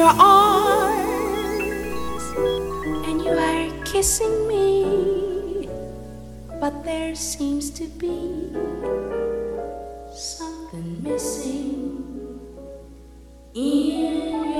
your arms and you are kissing me, but there seems to be something missing in your